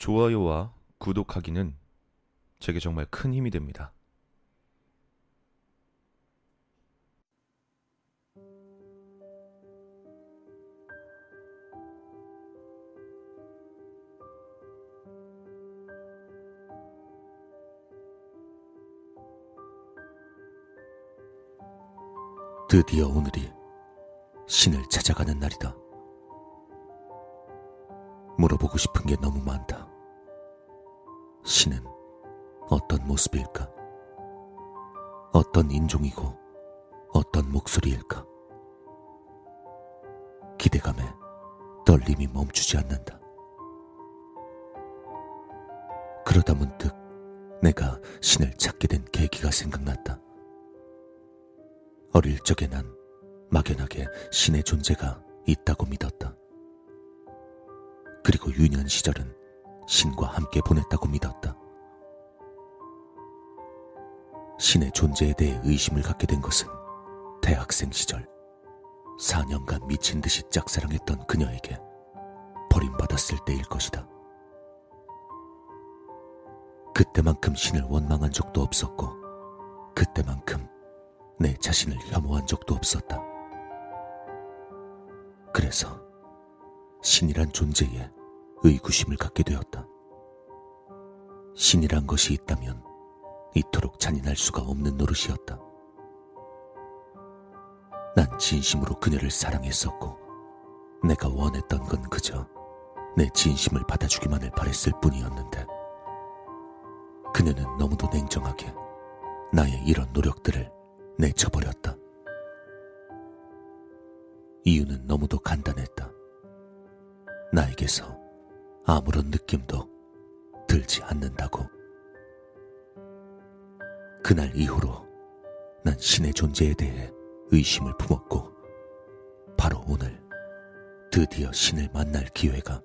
좋아요와 구독하기는 제게 정말 큰 힘이 됩니다. 드디어 오늘이 신을 찾아가는 날이다. 물어보고 싶은 게 너무 많다. 신은 어떤 모습일까? 어떤 인종이고 어떤 목소리일까? 기대감에 떨림이 멈추지 않는다. 그러다 문득 내가 신을 찾게 된 계기가 생각났다. 어릴 적에 난 막연하게 신의 존재가 있다고 믿었다. 그리고 유년 시절은 신과 함께 보냈다고 믿었다. 신의 존재에 대해 의심을 갖게 된 것은 대학생 시절 4년간 미친 듯이 짝사랑했던 그녀에게 버림받았을 때일 것이다. 그때만큼 신을 원망한 적도 없었고, 그때만큼 내 자신을 혐오한 적도 없었다. 그래서 신이란 존재에 의구심을 갖게 되었다. 신이란 것이 있다면 이토록 잔인할 수가 없는 노릇이었다. 난 진심으로 그녀를 사랑했었고, 내가 원했던 건 그저 내 진심을 받아주기만을 바랬을 뿐이었는데, 그녀는 너무도 냉정하게 나의 이런 노력들을 내쳐버렸다. 이유는 너무도 간단했다. 나에게서 아무런 느낌도 들지 않는다고. 그날 이후로 난 신의 존재에 대해 의심을 품었고, 바로 오늘 드디어 신을 만날 기회가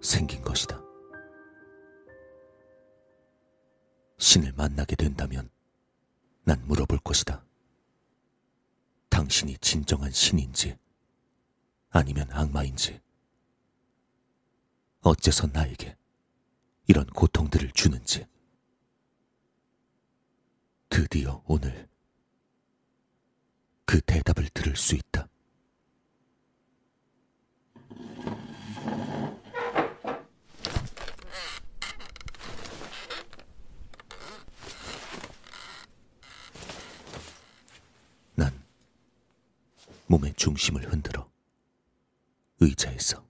생긴 것이다. 신을 만나게 된다면 난 물어볼 것이다. 당신이 진정한 신인지 아니면 악마인지 어째서 나에게 이런 고통들을 주는지 드디어 오늘 그 대답을 들을 수 있다. 난 몸의 중심을 흔들어 의자에서